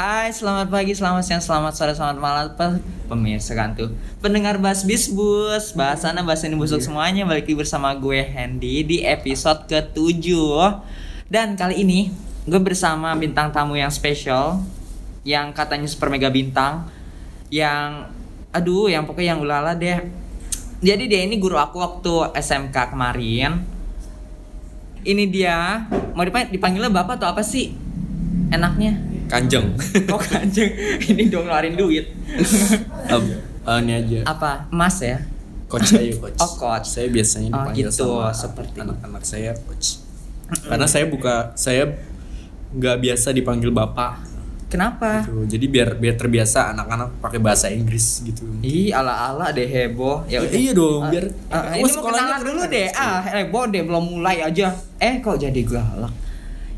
Hai, selamat pagi, selamat siang, selamat sore, selamat malam. Pe- Pemirsa kan tuh Pendengar Bas Bus Bahasannya bahasa ini busuk semuanya. Balik lagi bersama gue Handy di episode ke-7 Dan kali ini gue bersama bintang tamu yang spesial Yang katanya super mega bintang Yang Aduh, yang pokoknya yang ulala deh. Jadi dia ini guru aku waktu SMK kemarin. Ini dia Mau dipanggil, dipanggilnya bapak atau apa sih? Enaknya Kanjeng. Oh kanjeng, ini dong ngeluarin duit. Ab, eh, ini aja. Apa? Emas ya? Coach aja coach. Oh, coach. Saya biasanya Oh, dipanggil gitu, sama seperti- anak-anak saya coach. Karena saya buka saya nggak biasa dipanggil bapak. Kenapa? Gitu. Jadi biar biar terbiasa anak-anak pakai bahasa Inggris gitu. Ih, ala-ala deh heboh. Ya udah. iya dong, biar ah, Oh, ini mau kenalan dulu kan? deh. Ah, heboh deh belum mulai aja. Eh, kok jadi galak?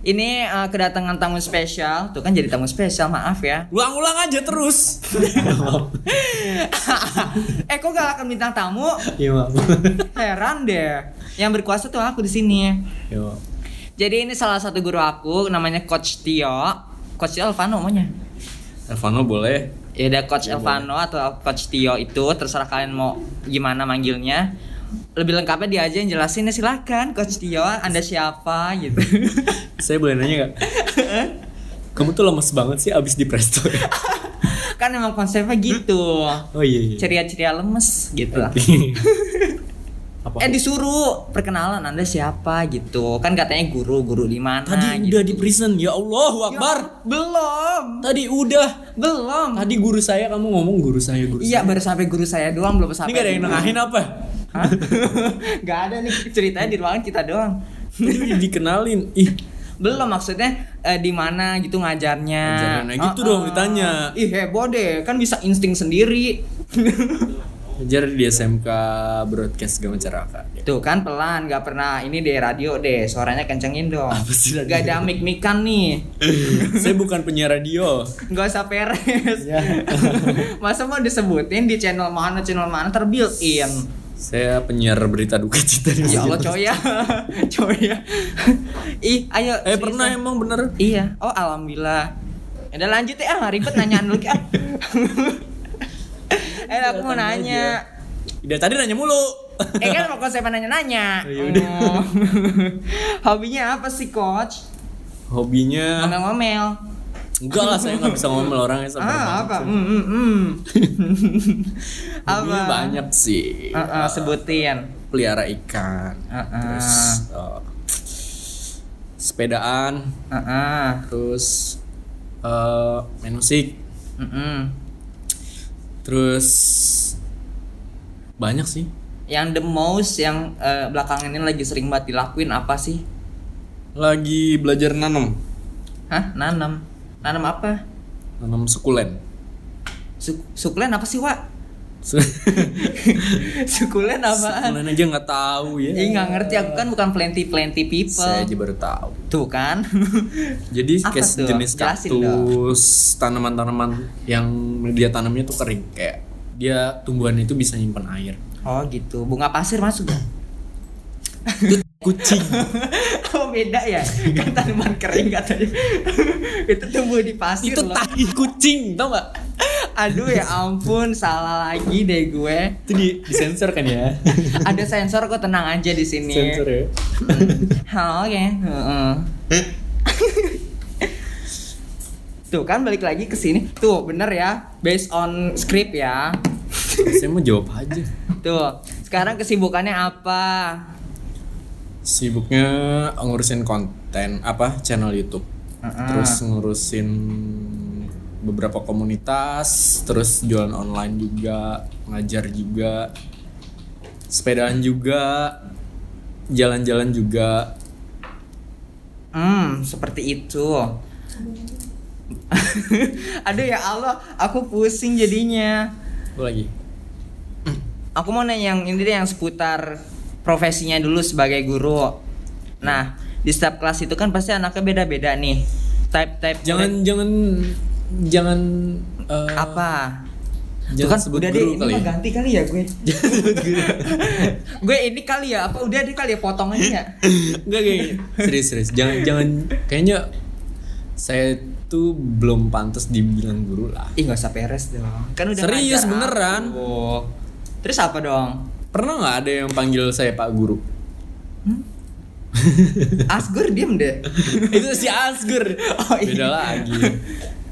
Ini eh, kedatangan tamu spesial. Tuh kan jadi tamu spesial, maaf ya. Ulang-ulang aja terus. eh, kok galakan bintang tamu? Iya, maaf. Heran deh. Yang berkuasa tuh aku di sini. Iya. Jadi ini salah satu guru aku namanya Coach Tio. Coach Tio Alvano namanya. Elvano boleh. Ya udah Coach Elvano atau Coach Tio itu terserah kalian mau gimana manggilnya. Lebih lengkapnya dia aja yang jelasin ya silakan Coach Tio, Anda siapa gitu. Saya boleh nanya nggak? Kamu tuh lemes banget sih abis di presto ya? kan emang konsepnya gitu. Oh iya iya. Ceria-ceria lemes gitu lah. Apa? Eh disuruh perkenalan Anda siapa gitu. Kan katanya guru, guru di mana Tadi gitu. udah di prison ya Allah Akbar. Belum. Tadi udah. Belum. Tadi guru saya kamu ngomong guru saya guru Iya saya. baru sampai guru saya doang belum Ini sampai. gak ada yang nengahin apa? Hah? Gak ada nih ceritanya di ruangan kita doang. Dikenalin. Ih, Belum maksudnya eh, di mana gitu ngajarnya. Ngajarnya, nah gitu dong ditanya. Ih heboh deh, kan bisa insting sendiri. ngajar di SMK Broadcast Gama Caraka. Tuh kan pelan, gak pernah ini deh radio deh, suaranya kencengin dong. Apa sih radio? Gak ada mic-mican nih. saya bukan penyiar radio. Gak usah peres. Ya. Masa mau disebutin di channel mana channel mana terbuilt in. Saya penyiar berita duka cita di Ya Allah Masjid. coy ya. coy ya. Ih, ayo. Eh seriusan. pernah emang bener? Iya. Oh, alhamdulillah. Ya Udah lanjut ya, ah, ribet nanyaan dulu ah. eh, aku mau nanya. Udah tadi nanya mulu. Eh kan mau konsep nanya-nanya. Oh. Oh. Hobinya apa sih, coach? Hobinya Ngomel-ngomel. Enggak lah saya nggak bisa ngomel orangnya sabar Ah, apa? hmm, hmm. Hobinya apa? banyak sih. Uh, uh, sebutin. pelihara ikan Uh, uh. terus uh, sepedaan Uh, uh. terus uh, main musik Mm, mm. terus banyak sih Yang the most yang eh, belakangan ini lagi sering banget dilakuin apa sih? lagi belajar nanam Hah? Nanam. Nanam apa? nanam sukulen Su- sukulen apa sih, Wak? Su- sukulen apaan? sukulen aja nggak tahu ya Ih nggak ngerti aku kan bukan plenty plenty people. saya aja baru tahu Tuh kan. jadi Apa kayak tuh? jenis kaktus tanaman-tanaman yang dia tanamnya tuh kering kayak dia tumbuhan itu bisa nyimpan air oh gitu. Bunga pasir masuk gak? kucing oh beda ya. Kan tanaman kering katanya. itu tumbuh di pasir itu loh. tai kucing tau gak Aduh ya ampun, salah lagi deh gue. itu di disensor kan ya Ada sensor kok tenang aja di sini. sensor ya Halo oke. Heeh. Tuh kan balik lagi ke sini. Tuh bener ya, based on script ya. saya mau jawab aja Tuh, sekarang kesibukannya apa? Sibuknya ngurusin konten apa channel YouTube Heeh. terus ngurusin beberapa komunitas terus jualan online juga ngajar juga sepedaan juga jalan-jalan juga Hmm, seperti itu. Aduh ya Allah, aku pusing jadinya. apa lagi Aku mau nanya yang ini deh yang seputar profesinya dulu sebagai guru. Nah, di setiap kelas itu kan pasti anaknya beda-beda nih. Type-type jangan jangan jangan eh, apa? Tuh jangan kan sebut udah guru deh, ini kali ya. ganti kali ya gue. gue ini kali ya, apa udah deh kali ya potong aja ya? Enggak kayak serius serius jangan jangan kayaknya saya itu belum pantas dibilang guru lah. Ih nggak usah peres dong. Kan udah Serius, beneran. aku. Terus apa dong? Pernah nggak ada yang panggil saya Pak Guru? Asgur diem deh. itu si Asgur. Oh, iya. Beda lagi.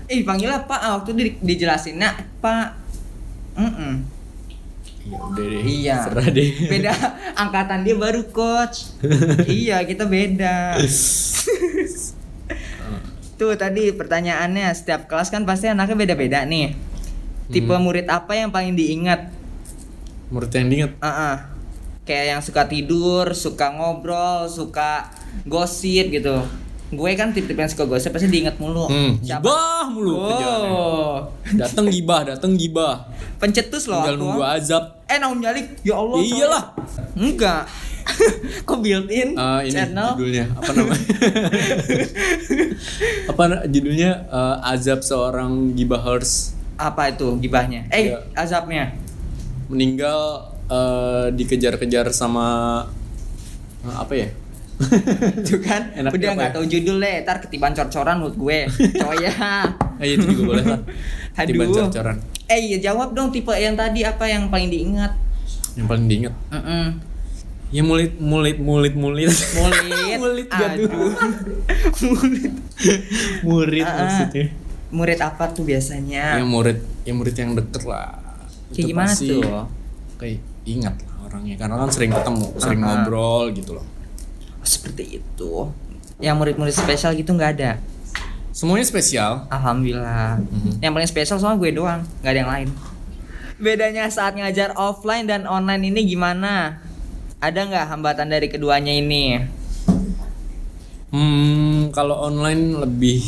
Ih panggilnya Pak ah, waktu di, dijelasin nah Pak. Ya udah deh. Iya. Serah deh. Beda angkatan dia baru coach. iya kita beda. Tuh tadi pertanyaannya setiap kelas kan pasti anaknya beda-beda nih. Tipe Hmm. murid apa yang paling diingat? Murid yang diinget. Ah, ah. Kayak yang suka tidur, suka ngobrol, suka gosip gitu. Gue kan tipe-tipe yang suka gosip pasti diingat mulu. Hmm, Siapa? gibah mulu. Oh. Dateng gibah, dateng gibah. Pencetus loh Tinggal aku. nunggu azab. Eh Naum Jalik, ya Allah. Ya iyalah. Enggak. Kok built in Eh, ini channel? judulnya apa namanya? apa judulnya Eh, azab seorang gibahers Apa itu gibahnya? Eh, Iya. azabnya. Meninggal eh, dikejar-kejar sama eh, apa ya? Itu kan Enaknya udah nggak ya? tahu judul deh, ntar ketiban cor-coran menurut gue. Coy ya. Eh itu juga boleh lah. Tiban Aduh. cor-coran. Eh, iya jawab dong tipe yang tadi apa yang paling diingat? Yang paling diingat. Mm-mm. Ya mulit mulit mulit mulit. Mulit gaduh. Aduh. Murid. murid Ah, ah. maksudnya. Murid apa tuh biasanya? Ya murid, ya murid yang deket lah. Kayak Itu gimana pasti tuh? Kayak ingat lah orangnya karena kan sering ketemu, sering ah. ngobrol gitu loh. Oh, seperti itu. Yang murid-murid spesial gitu nggak ada. Semuanya spesial. Alhamdulillah. Mhm. Yang paling spesial soalnya gue doang, nggak ada yang lain. Bedanya saat ngajar offline dan online ini gimana? Ada nggak hambatan dari keduanya ini? Hmm, kalau online lebih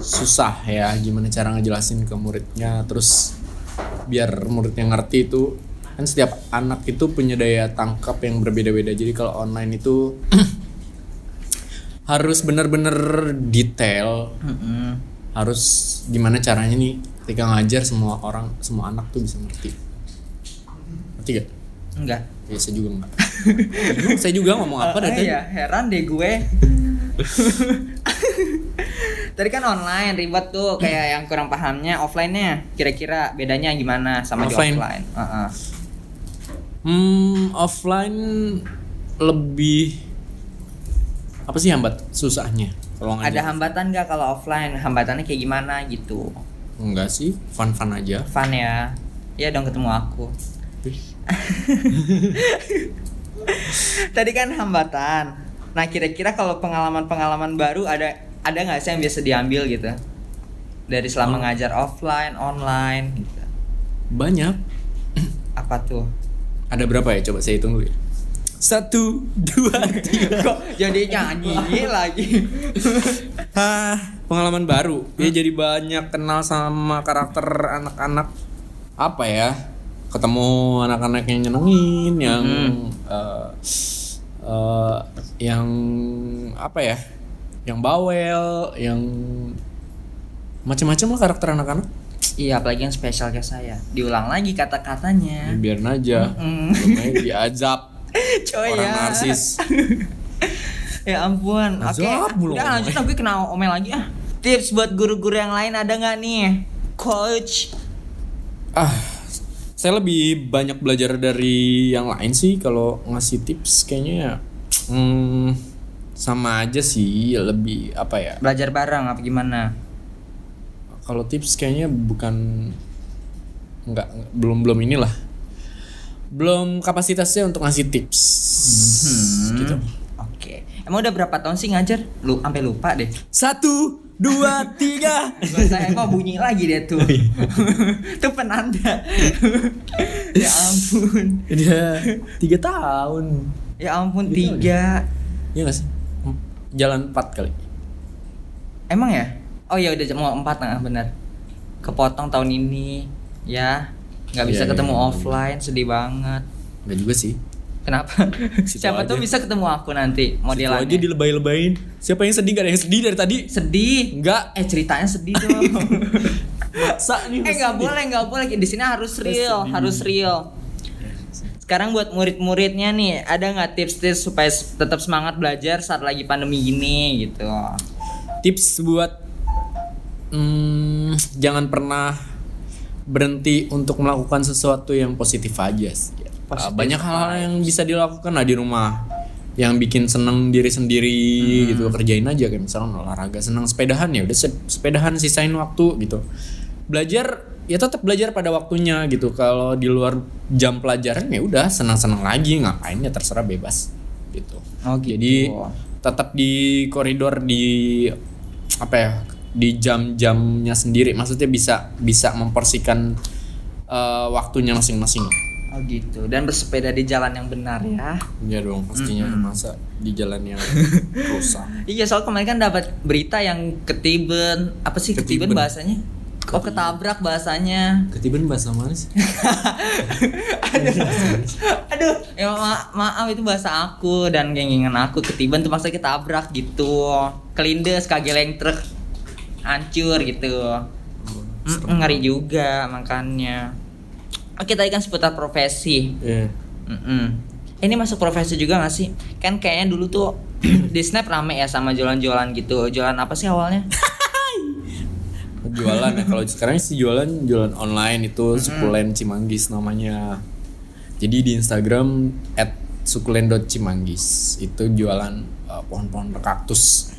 susah ya gimana cara ngejelasin ke muridnya terus biar muridnya ngerti itu kan setiap anak itu punya daya tangkap yang berbeda-beda jadi kalau online itu harus benar-benar detail Mm-mm. harus gimana caranya nih ketika ngajar semua orang semua anak tuh bisa ngerti ngerti gak? Enggak. Ya saya juga enggak saya juga ngomong apa Eh, dari? Iya, heran deh gue. Tadi kan online ribet tuh kayak yang kurang pahamnya offline-nya kira-kira bedanya gimana sama Offline. di offline? Heeh. Hmm, offline lebih apa sih hambat susahnya kalau ngajar? Ada hambatan nggak kalau offline? Hambatannya kayak gimana gitu? Enggak sih, fun-fun aja. Fun ya. Iya dong ketemu aku. Tadi kan hambatan. Nah kira-kira kalau pengalaman-pengalaman baru ada ada nggak sih yang biasa diambil gitu? Dari selama Oh. ngajar offline, online gitu. Banyak. Apa tuh? Ada berapa ya? Coba saya hitung dulu ya. Satu, dua, tiga. Kok jadi nyanyi lagi? Hah, pengalaman baru. Ya jadi banyak kenal sama karakter anak-anak apa ya? Ketemu anak-anak yang nyenengin, yang eh, eh, yang apa ya? Yang bawel, yang macam-macam lah karakter anak-anak. Iya, apalagi yang spesial kayak saya. Diulang lagi Ya, kata-katanya. biarin aja. Mm. Namanya diajab Coy orang ya. narsis. ya ampun. Oke. Mulu Udah lanjut aku kena omel lagi ah. Tips buat guru-guru yang lain ada nggak nih? Coach. Ah, saya lebih banyak belajar dari yang lain sih kalau ngasih tips kayaknya ya, hmm, sama aja sih lebih apa ya Belajar bareng apa gimana? kalau tips kayaknya bukan nggak belum belum inilah belum kapasitasnya untuk ngasih tips Hmm. gitu Oke. Emang udah berapa tahun sih ngajar? Lu sampai lupa deh. satu dua tiga usah kok bunyi lagi deh tuh. itu penanda. ya ampun. dia tiga tahun Ya ampun tiga. ya nggak sih jalan empat kali Emang ya? Oh ya udah mau empat nah benar. Kepotong tahun ini ya nggak bisa Iya, iya, ketemu iya. offline sedih banget. nggak juga sih Kenapa? Situ Siapa tuh aja. bisa ketemu aku nanti Situ modelannya. aja dilebay-lebayin siapa yang sedih gak ada yang sedih dari tadi Sedih. Enggak. Eh ceritanya sedih dong. Maksa nih. eh nggak boleh nggak boleh di sini harus real harus real. Sekarang buat murid-muridnya nih ada nggak tips-tips supaya tetap semangat belajar saat lagi pandemi gini gitu? tips buat hmm, jangan pernah berhenti untuk melakukan sesuatu yang positif aja sih. Positive banyak hal yang bisa dilakukan. Lah di rumah yang bikin seneng diri sendiri gitu. Kerjain aja kayak misalnya olahraga seneng sepedahan ya udah se- sepedahan sisain waktu gitu. Belajar ya tetap belajar pada waktunya gitu kalau di luar jam pelajaran ya udah senang-senang lagi ngapain ya terserah bebas gitu Oh, gitu. jadi tetap di koridor di apa ya di jam-jamnya sendiri maksudnya bisa bisa memporsikan eh, waktunya masing-masing Oh gitu. Dan bersepeda di jalan yang benar ya. ya dong pastinya masa di jalan yang rusak Iya, soal kemarin kan dapat berita yang ketiben, apa sih ketiben, Ketiben. bahasanya? Oh, ketabrak bahasanya. ketiban bahasa mana sih Aduh, ya ma- maaf itu bahasa aku dan gengingan aku ketiban tuh maksudnya ketabrak gitu. Kelindes kageleng truk hancur gitu. Mm, ngeri juga makanya. Oke, tadi kan seputar profesi. Iya. Mm-mm. Ini masuk profesi juga gak sih? Kan kayaknya dulu tuh di Snap rame ya sama jualan-jualan gitu. Jualan apa sih awalnya? jualan ya kalau sekarang sih jualan jualan online itu sukulen cimanggis namanya jadi di Instagram at sukulen.cimanggis itu jualan uh, pohon-pohon kaktus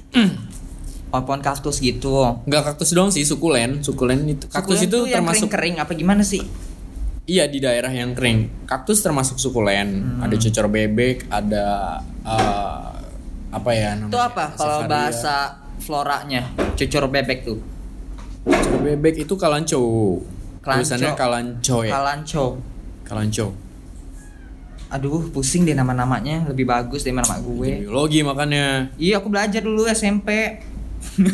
Pohon kaktus gitu. Enggak kaktus doang sih sukulen sukulen itu kaktus Sukulen itu yang termasuk kering-kering apa gimana sih? iya di daerah yang kering kaktus termasuk sukulen Hmm. ada cocor bebek ada uh, apa ya namanya Itu apa kalau bahasa floranya? Cucur bebek tuh. Cocor bebek itu kalanco Kalanco. tulisannya kalanco ya Kalanco. kalanco Aduh, pusing deh nama-namanya. Lebih bagus dari nama gue. biologi makanya Iya, aku belajar dulu SMP.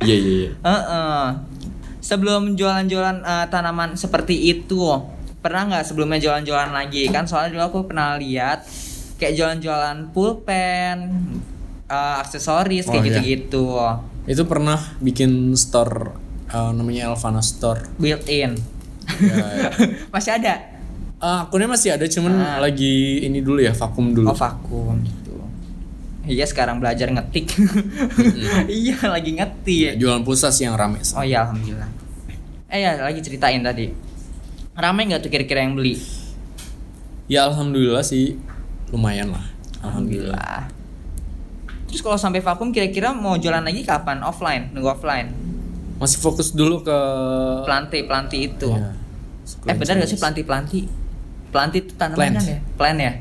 iya iya iya Heeh. Sebelum jualan-jualan eh, tanaman seperti itu, pernah nggak sebelumnya jualan-jualan lagi? Kan soalnya dulu aku pernah lihat kayak jualan-jualan pulpen, eh, aksesoris kayak Oh, iya. Itu pernah bikin store uh, namanya Elvana Store built-in. ya, Masih ada? uh, akunnya masih ada cuman Ah. lagi ini dulu ya vakum dulu Oh vakum gitu. Iya sekarang belajar ngetik. iya lagi ngetik. jualan pulsa sih yang rame Oh iya alhamdulillah. Eh ya lagi ceritain tadi. Ramai nggak tuh kira-kira yang beli? ya alhamdulillah sih lumayan lah alhamdulillah Alhamdulillah. Terus kalau sampai vakum kira-kira mau jualan lagi kapan? Offline, nunggu offline. masih fokus dulu ke Pelanti, pelanti itu. Iya. Eh benar gak sih pelanti, pelanti? Pelanti itu tanaman Plant. kan ya? Plan ya?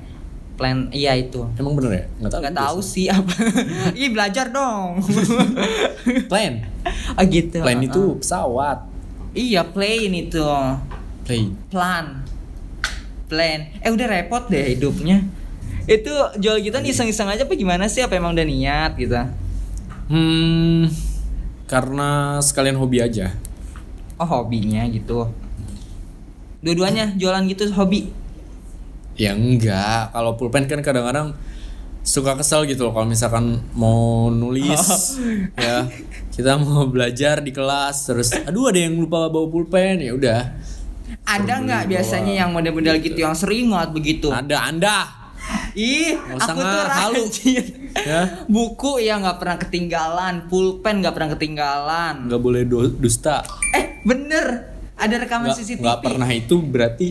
Plan, iya itu. emang bener ya nggak tahu tahu sih. apa. Ih belajar dong. plan oh gitu. plan uh-uh. itu pesawat Iya plane itu. plane Plan. Plan. Eh udah repot deh hidupnya. Itu jual gitu iseng-iseng aja apa gimana sih? Apa emang udah niat gitu? hmm karena sekalian hobi aja Oh hobinya gitu. Dua-duanya jualan gitu hobi. Ya enggak, kalau pulpen kan kadang-kadang suka kesel gitu loh kalau misalkan mau nulis ya kita mau belajar di kelas terus aduh ada yang lupa bawa pulpen ya udah Ada nggak biasanya yang model-model gitu yang sering banget begitu? ada anda Ih, aku tuh halu. ya Buku ya nggak pernah ketinggalan, pulpen nggak pernah ketinggalan. nggak boleh do- dusta Eh bener, ada rekaman nggak CCTV. nggak pernah itu berarti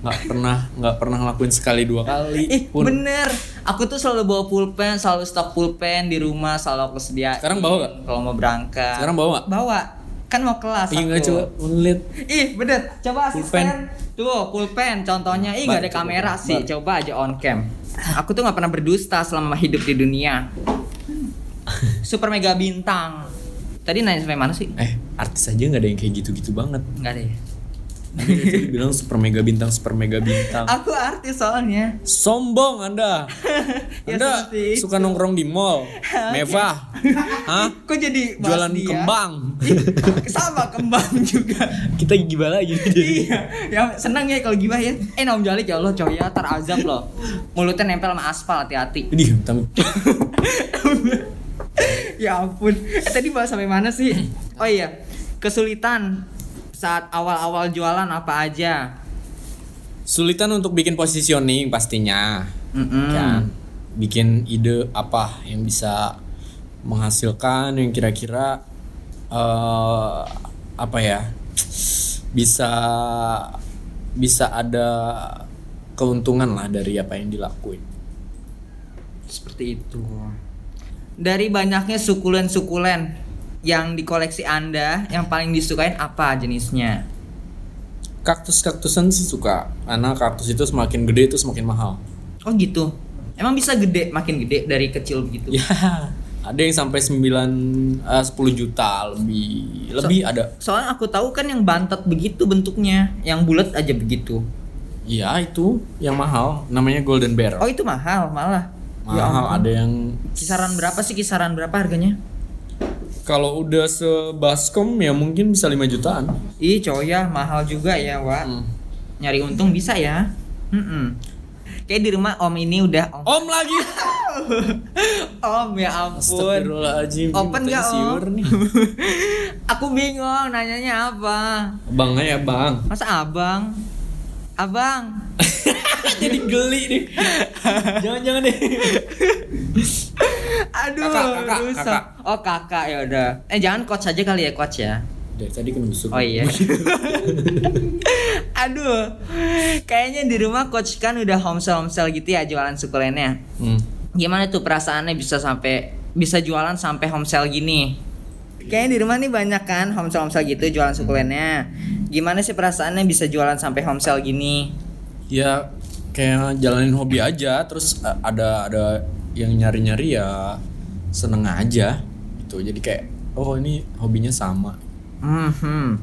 nggak pernah nggak pernah ngelakuin sekali dua kali Ih pun bener, aku tuh selalu bawa pulpen, selalu stok pulpen di rumah, selalu aku sediain. Sekarang bawa nggak? Kalau mau berangkat. sekarang bawa nggak bawa, kan mau kelas. Ih, nggak coba lihat Ih bener, coba Pulpen. asisten. Tuh pulpen, contohnya. Ih nggak ada coba, kamera bar. sih, coba aja on cam. Aku tuh nggak pernah berdusta selama hidup di dunia. Super mega bintang. Tadi nanya sampai mana sih? eh artis aja nggak ada yang kayak gitu-gitu banget Nggak ada ya. Tadi bilang super mega bintang super mega bintang Aku artis soalnya. Sombong Anda. Ya, anda itu. suka nongkrong di mall. Mewah. Hah? Kok jadi Jualan dia? kembang. Sama kembang juga. Kita gimana lagi iya, yang seneng ya kalau gibah ya. Eh Naum Jalik ya Allah coy ya terazab loh. Mulutnya nempel sama aspal hati-hati. Ini ya ampun. Eh, tadi bahas sampai mana sih? Oh iya, kesulitan saat awal-awal jualan apa aja? sulitan untuk bikin positioning pastinya. Mm-mm. Kan bikin ide apa yang bisa menghasilkan yang kira-kira eh apa ya bisa bisa ada keuntungan lah dari apa yang dilakuin Seperti itu. Dari banyaknya sukulen-sukulen yang di koleksi Anda, yang paling disukain apa jenisnya? kaktus-kaktusan sih suka karena kaktus itu semakin gede itu semakin mahal Oh gitu. Emang bisa gede, makin gede dari kecil begitu. ya ada yang sampai 9 eh, 10 juta lebih lebih ada Soalnya aku tahu kan yang bantet begitu bentuknya, yang bulat aja begitu. Iya itu yang mahal namanya golden bear Oh itu mahal malah. Ya mahal ampun. ada yang Kisaran berapa sih kisaran berapa harganya? Kalau udah sebaskom ya mungkin bisa 5 jutaan Ih cowok ya mahal juga ya Wak. Hmm. Nyari untung bisa ya. Mm-mm. Kayak di rumah om ini udah om. om lagi Om ya ampun. Open gak om? nih Aku bingung nanyanya apa. bang ya bang Masa abang? Abang. jadi geli nih jangan-jangan deh Aduh, Kakak, kakak, rusak. kakak. Oh kakak ya udah. Eh jangan coach aja kali ya coach ya. dari tadi kena busuk Oh iya. Aduh, kayaknya di rumah coach kan udah homesel homesel gitu ya jualan sukulennya. hmm. Gimana tuh perasaannya bisa sampai bisa jualan sampai homesel gini? Kayaknya di rumah nih banyak kan homesel homesel gitu jualan sukulennya. Gimana sih perasaannya bisa jualan sampai homesel gini? ya kayak jalanin hobi aja terus ada ada yang nyari-nyari ya seneng aja gitu jadi kayak oh ini hobinya sama Hmm.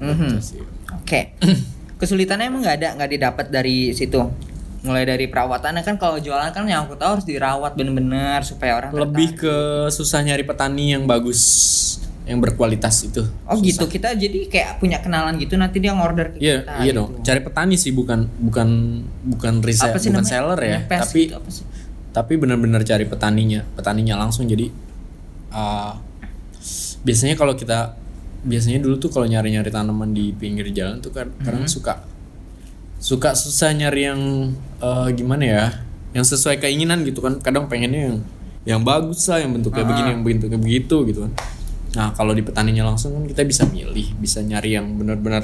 Mhm. Gitu sih. Oke. Kesulitannya emang nggak ada nggak didapat dari situ. Mulai dari perawatannya kan kalau jualan kan yang aku tahu harus dirawat bener-bener supaya orang lebih tertarik. ke susah nyari petani yang bagus yang berkualitas itu Oh gitu kita jadi kayak punya kenalan gitu nanti dia ngorder ke iya kita. iya gitu. dong cari petani sih bukan bukan bukan resell sih bukan namanya? seller ya Ngepes tapi gitu, apa sih? tapi benar-benar cari petaninya petaninya langsung jadi uh, biasanya kalau kita biasanya dulu tuh kalau nyari-nyari tanaman di pinggir jalan tuh kan kadang Hmm. suka suka susah nyari yang uh, gimana ya yang sesuai keinginan gitu kan kadang pengennya yang yang bagus lah yang bentuknya Ah. begini yang bentuknya begitu gitu kan nah kalau di petaninya langsung kan kita bisa milih bisa nyari yang benar-benar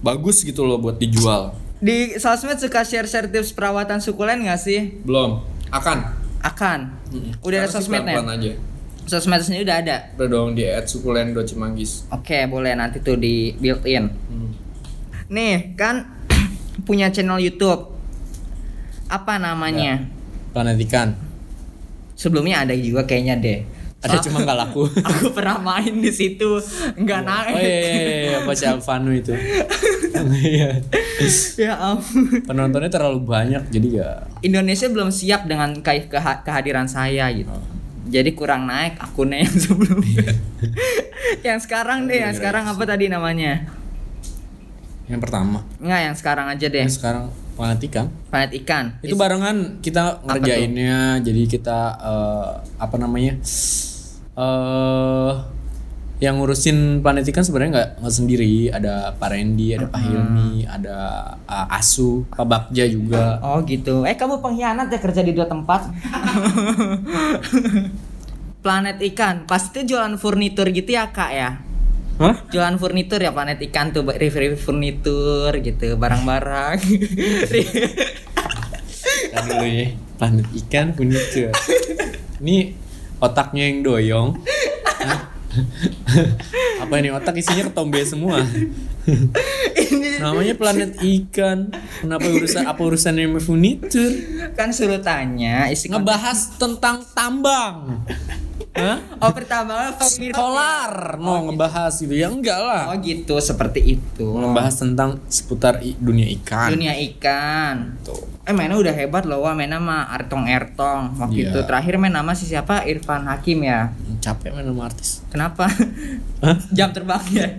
bagus gitu loh buat dijual Di sosmed suka share-share tips perawatan sukulen nggak sih? belum akan Akan. Mm-mm. Udah ada Sekarang sih sosmednya? pelan-pelan aja Sosmed sendiri udah ada. Udah dong di @sukulen.cimanggis. Oke, boleh nanti tuh di built in. Hmm. Nih, kan punya channel YouTube. Apa namanya? Planet ikan. Sebelumnya ada juga kayaknya deh. Ada Soal- cuma nggak laku. aku pernah main di situ, nggak naik. Oh iya, iya, iya, iya, Alvano itu. Iya. ya ampun. Penontonnya terlalu banyak jadi ya Indonesia belum siap dengan ke- keha- kehadiran saya gitu. Oh. Jadi kurang naik akunnya yang sebelumnya. yang sekarang deh, yang sekarang apa tadi namanya? yang pertama. Enggak, yang sekarang aja deh. Yang sekarang planet ikan. Planet ikan. Itu barengan kita ngerjainnya jadi kita eh, apa namanya? Eh yang ngurusin planet ikan sebenarnya nggak nggak sendiri ada Pak Randy, ada Pak Hilmi, ada eh, Asu, Pak Bagja juga. Oh gitu. Eh kamu pengkhianat ya kerja di dua tempat. Planet ikan, pasti jualan furnitur gitu ya kak ya? Hah? Jualan furnitur ya planet ikan tuh review-review furnitur gitu, barang-barang. Tadi dulu ya. Planet ikan furniture. Ini otaknya yang doyong. Apa ini otak isinya ketombe semua? Namanya planet ikan. Kenapa urusan apa urusannya sama furniture? kan suruh tanya isi Ngebahas tentang tambang. Hah? Oh pertama. Solar, no ngebahas gitu ya enggak lah. Oh gitu, seperti itu. Ngebahas tentang seputar i- dunia ikan. Dunia ikan. Tuh. Eh mainnya udah hebat loh, wah main nama Artong Ertong. Waktu Iya. itu terakhir main nama si siapa? Irfan Hakim ya. Capek main sama artis. Kenapa? Hah? Jam terbangnya.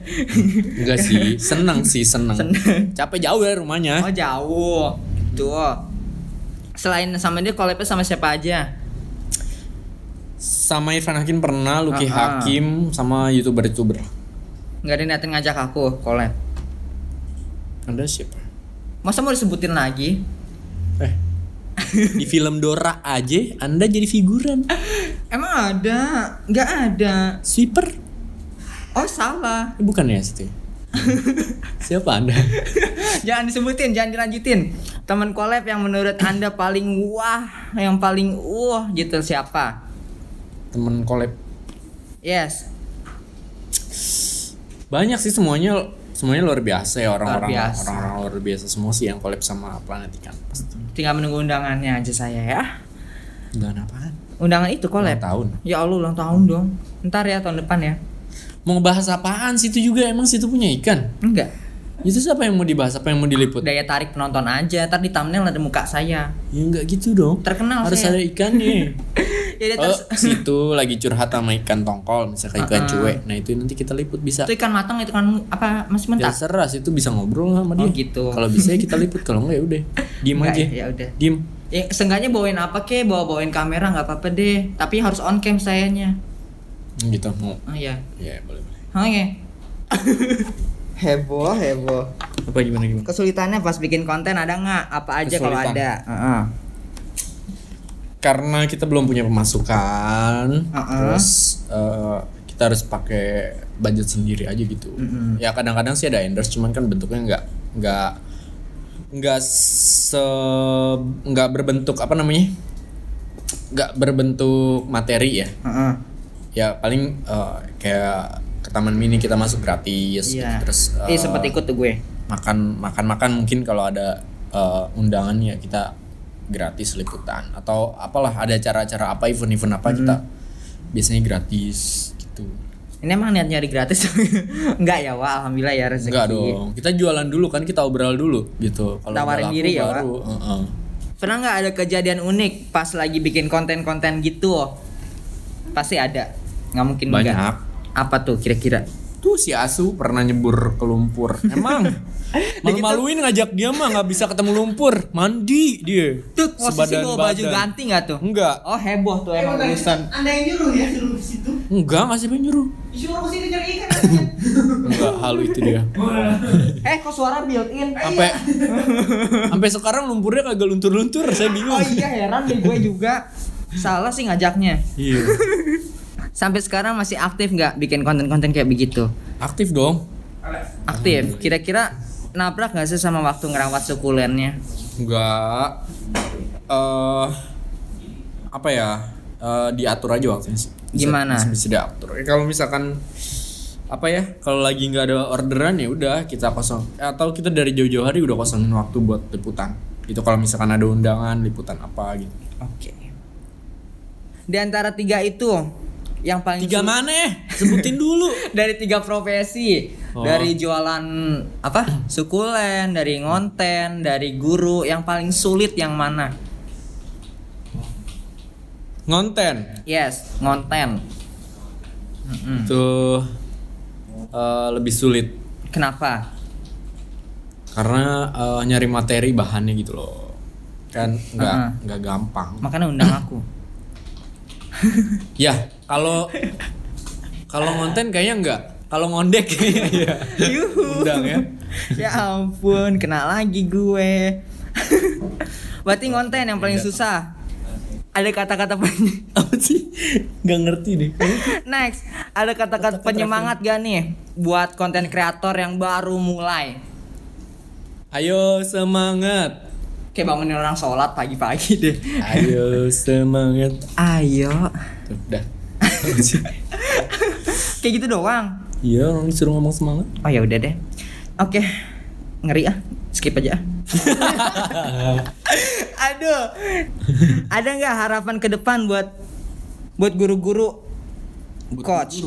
Enggak sih, seneng sih, seneng. Seneng. Capek jauh dari rumahnya. Oh jauh. Tuh. Selain sama dia collabnya sama siapa aja? Sama Irfan Hakim pernah, Lucky Ah, ah. Hakim, sama youtuber-youtuber. Nggak ada niatin ngajak aku collab. Ada siapa? Masa mau disebutin lagi? Eh, Di film Dora aja Anda jadi figuran. Emang ada? Nggak ada. Sweeper. Oh salah. Eh, Bukan ya situ. Siapa Anda? jangan disebutin, jangan dilanjutin. Teman collab yang menurut anda paling wah, yang paling wah gitu siapa? Temen collab. Yes. Banyak sih semuanya semuanya luar biasa ya orang-orang orang-orang luar biasa semua sih yang collab sama Planet Ikan pasti. Tinggal menunggu undangannya aja saya ya. Undangan apaan? Undangan itu collab. Ulang tahun. Ya Allah ulang tahun dong. Ntar ya tahun depan ya. Mau ngebahas apaan situ juga emang situ punya ikan? Enggak. Itu siapa yang mau dibahas? Apa yang mau diliput? Daya tarik penonton aja. Ntar di thumbnail ada muka saya. Ya enggak gitu dong. Terkenal Harus saya. ada ikannya. Ya oh, terus situ lagi curhat sama ikan tongkol, misalkan ikan Uh-uh. cuek. Nah, itu nanti kita liput bisa. itu ikan matang itu kan apa masih Ya mentah? serah itu bisa ngobrol sama dia. Oh, gitu. Kalau bisa ya kita liput, kalau enggak ya udah. Diem Enggak, aja. Ya udah. Diem. Ya, seenggaknya bawain apa ke? Bawa bawain kamera nggak apa-apa deh. Tapi harus on cam sayanya. Gitu mau. Oh iya. Ya, boleh boleh. Oke. heboh, heboh. Apa gimana gimana? Kesulitannya pas bikin konten ada nggak? Apa aja kalau ada? Heeh. Karena kita belum punya pemasukan, Uh-uh. terus eh, kita harus pakai budget sendiri aja gitu. Mm-mm. Ya kadang-kadang sih ada endorse, cuman kan bentuknya nggak nggak nggak se nggak berbentuk apa namanya? Nggak berbentuk materi ya. Heeh. Ya paling eh, kayak ke taman mini kita masuk gratis, gitu. Iya. terus Eh eh, sempat ikut tuh gue. makan makan makan mungkin kalau ada eh, undangan ya kita gratis liputan atau apalah ada acara-acara apa event-event apa kita biasanya gratis gitu Ini emang niat nyari gratis? Enggak ya, Wah. Alhamdulillah ya rezeki. enggak dong kita jualan dulu kan kita obrol dulu gitu kalau Tawarin diri ya, baru heeh. Pernah nggak ada kejadian unik pas lagi bikin konten-konten gitu? Pasti ada. Nggak mungkin Banyak. enggak. Apa tuh kira-kira? tuh si asu pernah nyebur ke lumpur emang malu-maluin ngajak dia mah nggak bisa ketemu lumpur mandi dia Tuh posisi bawa baju ganti nggak tuh? enggak Oh heboh tuh emang urusan. Anda yang nyuruh ya suruh ke situ. enggak nggak siapa yang nyuruh Disuruh ke sini cari ikan enggak halu itu dia Eh kok suara built in? sampai sampai sekarang lumpurnya kagak luntur-luntur saya bingung Oh iya heran deh gue juga. Salah sih ngajaknya. iya Sampai sekarang masih aktif nggak bikin konten-konten kayak begitu? aktif dong Aktif. Kira-kira nabrak nggak sih sama waktu ngerawat sukulennya? enggak eh apa ya Eh, diatur aja waktunya sih. Gimana? bisa, bisa diatur Ya, kalau misalkan apa ya kalau lagi nggak ada orderan ya udah kita kosong atau kita dari jauh-jauh hari udah kosongin waktu buat liputan itu kalau misalkan ada undangan liputan apa gitu Oke. Di antara tiga itu yang paling tiga mana? Sebutin dulu. Dari tiga profesi. Oh. dari jualan apa? Sukulen dari ngonten dari guru. Yang paling sulit yang mana? Ngonten? Yes ngonten. Tuh eh, lebih sulit. Kenapa? Karena eh, nyari materi bahannya gitu loh. Kan nggak nggak gampang. Makanya undang aku ya kalau kalau ngonten kayaknya enggak. Kalau ngondek kayaknya ya. Yuhu. undang ya. Ya ampun kena lagi gue. Berarti ngonten yang paling Iya. susah. Ada kata-kata pen- apa sih? Nggak ngerti deh. Next ada kata-kata penyemangat gak nih buat konten kreator yang baru mulai? Ayo semangat kayak bangunin orang sholat pagi-pagi deh. Ayo semangat. Ayo. Udah kayak gitu doang. Iya orang disuruh ngomong semangat. Oh ya udah deh. Oke. Ngeri ah. Skip aja ah. aduh. Ada nggak harapan ke depan buat buat guru-guru? Coach.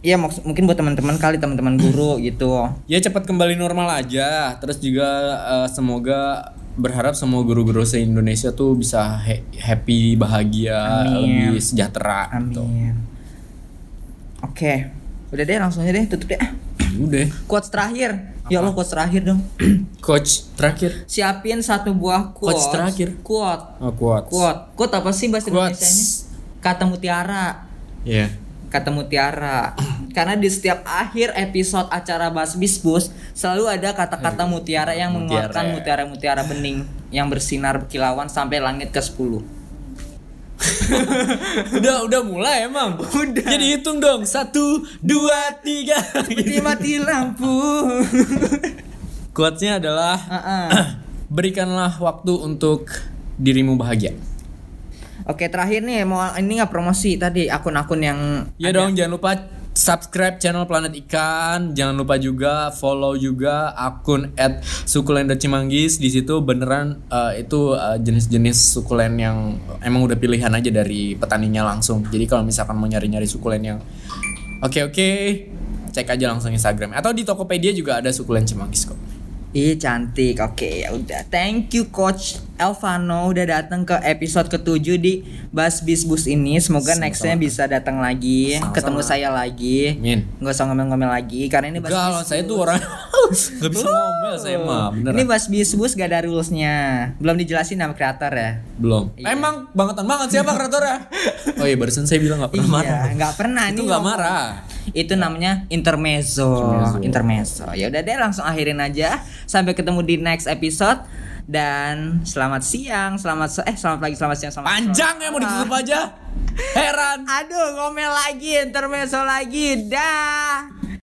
Iya maksud mungkin buat teman-teman kali teman-teman guru gitu. ya cepat kembali normal aja. Terus juga eh, semoga berharap semua guru-guru se Indonesia tuh bisa happy bahagia Amin. lebih sejahtera gitu. Amin. Oke, udah deh langsung aja deh tutup deh. udah Quotes terakhir. Ya Allah quotes terakhir dong. coach terakhir Siapin satu buah quotes. Quotes terakhir. Quote. oh kuat Quote. Quote apa sih bahasa Quotes. Indonesianya? Kata mutiara. Iya. Kata mutiara. Karena di setiap akhir episode acara Bas Bisbus selalu ada kata-kata mutiara yang Mutiara. menguatkan mutiara-mutiara bening yang bersinar berkilauan sampai langit ke-10. udah udah mulai emang. Udah. Jadi hitung dong. Satu, dua, tiga. Mati-mati lampu. Quotes-nya adalah Heeh. berikanlah waktu untuk dirimu bahagia. Oke, terakhir nih mau ini nggak promosi tadi akun-akun yang Ya ada. dong, jangan lupa subscribe channel Planet Ikan. Jangan lupa juga follow juga akun @sukulen.cimanggis. Di situ beneran eh, itu eh, jenis-jenis sukulen yang emang udah pilihan aja dari petaninya langsung. Jadi kalau misalkan mau nyari-nyari sukulen yang oke-oke, cek aja langsung Instagram. Atau di Tokopedia juga ada sukulen Cimanggis kok. Ih cantik, oke ya udah. Thank you Coach Elvano udah datang ke episode ketujuh di Bas Bisbus ini. Semoga Sama-sama. nextnya bisa datang lagi, Sama-sama. ketemu saya lagi. Amin. Nggak usah ngomel-ngomel lagi karena ini Bas Enggak, lah, saya tuh orang nggak bisa ngomel saya mah, beneran. Ini Bas Bisbus gak ada rulesnya. Belum dijelasin nama kreator ya. Belum. Iya. Emang bangetan banget siapa kreatornya? oh iya barusan saya bilang nggak pernah marah. Iya, nggak pernah Itu nih. ngomong. marah. Itu namanya intermezzo. Intermezzo. Intermezzo. Ya udah deh langsung akhirin aja. Sampai ketemu di next episode dan selamat siang, selamat eh selamat pagi, selamat siang, selamat Panjang ya mau ditutup aja. Heran. Aduh, ngomel lagi, intermezzo lagi. Dah.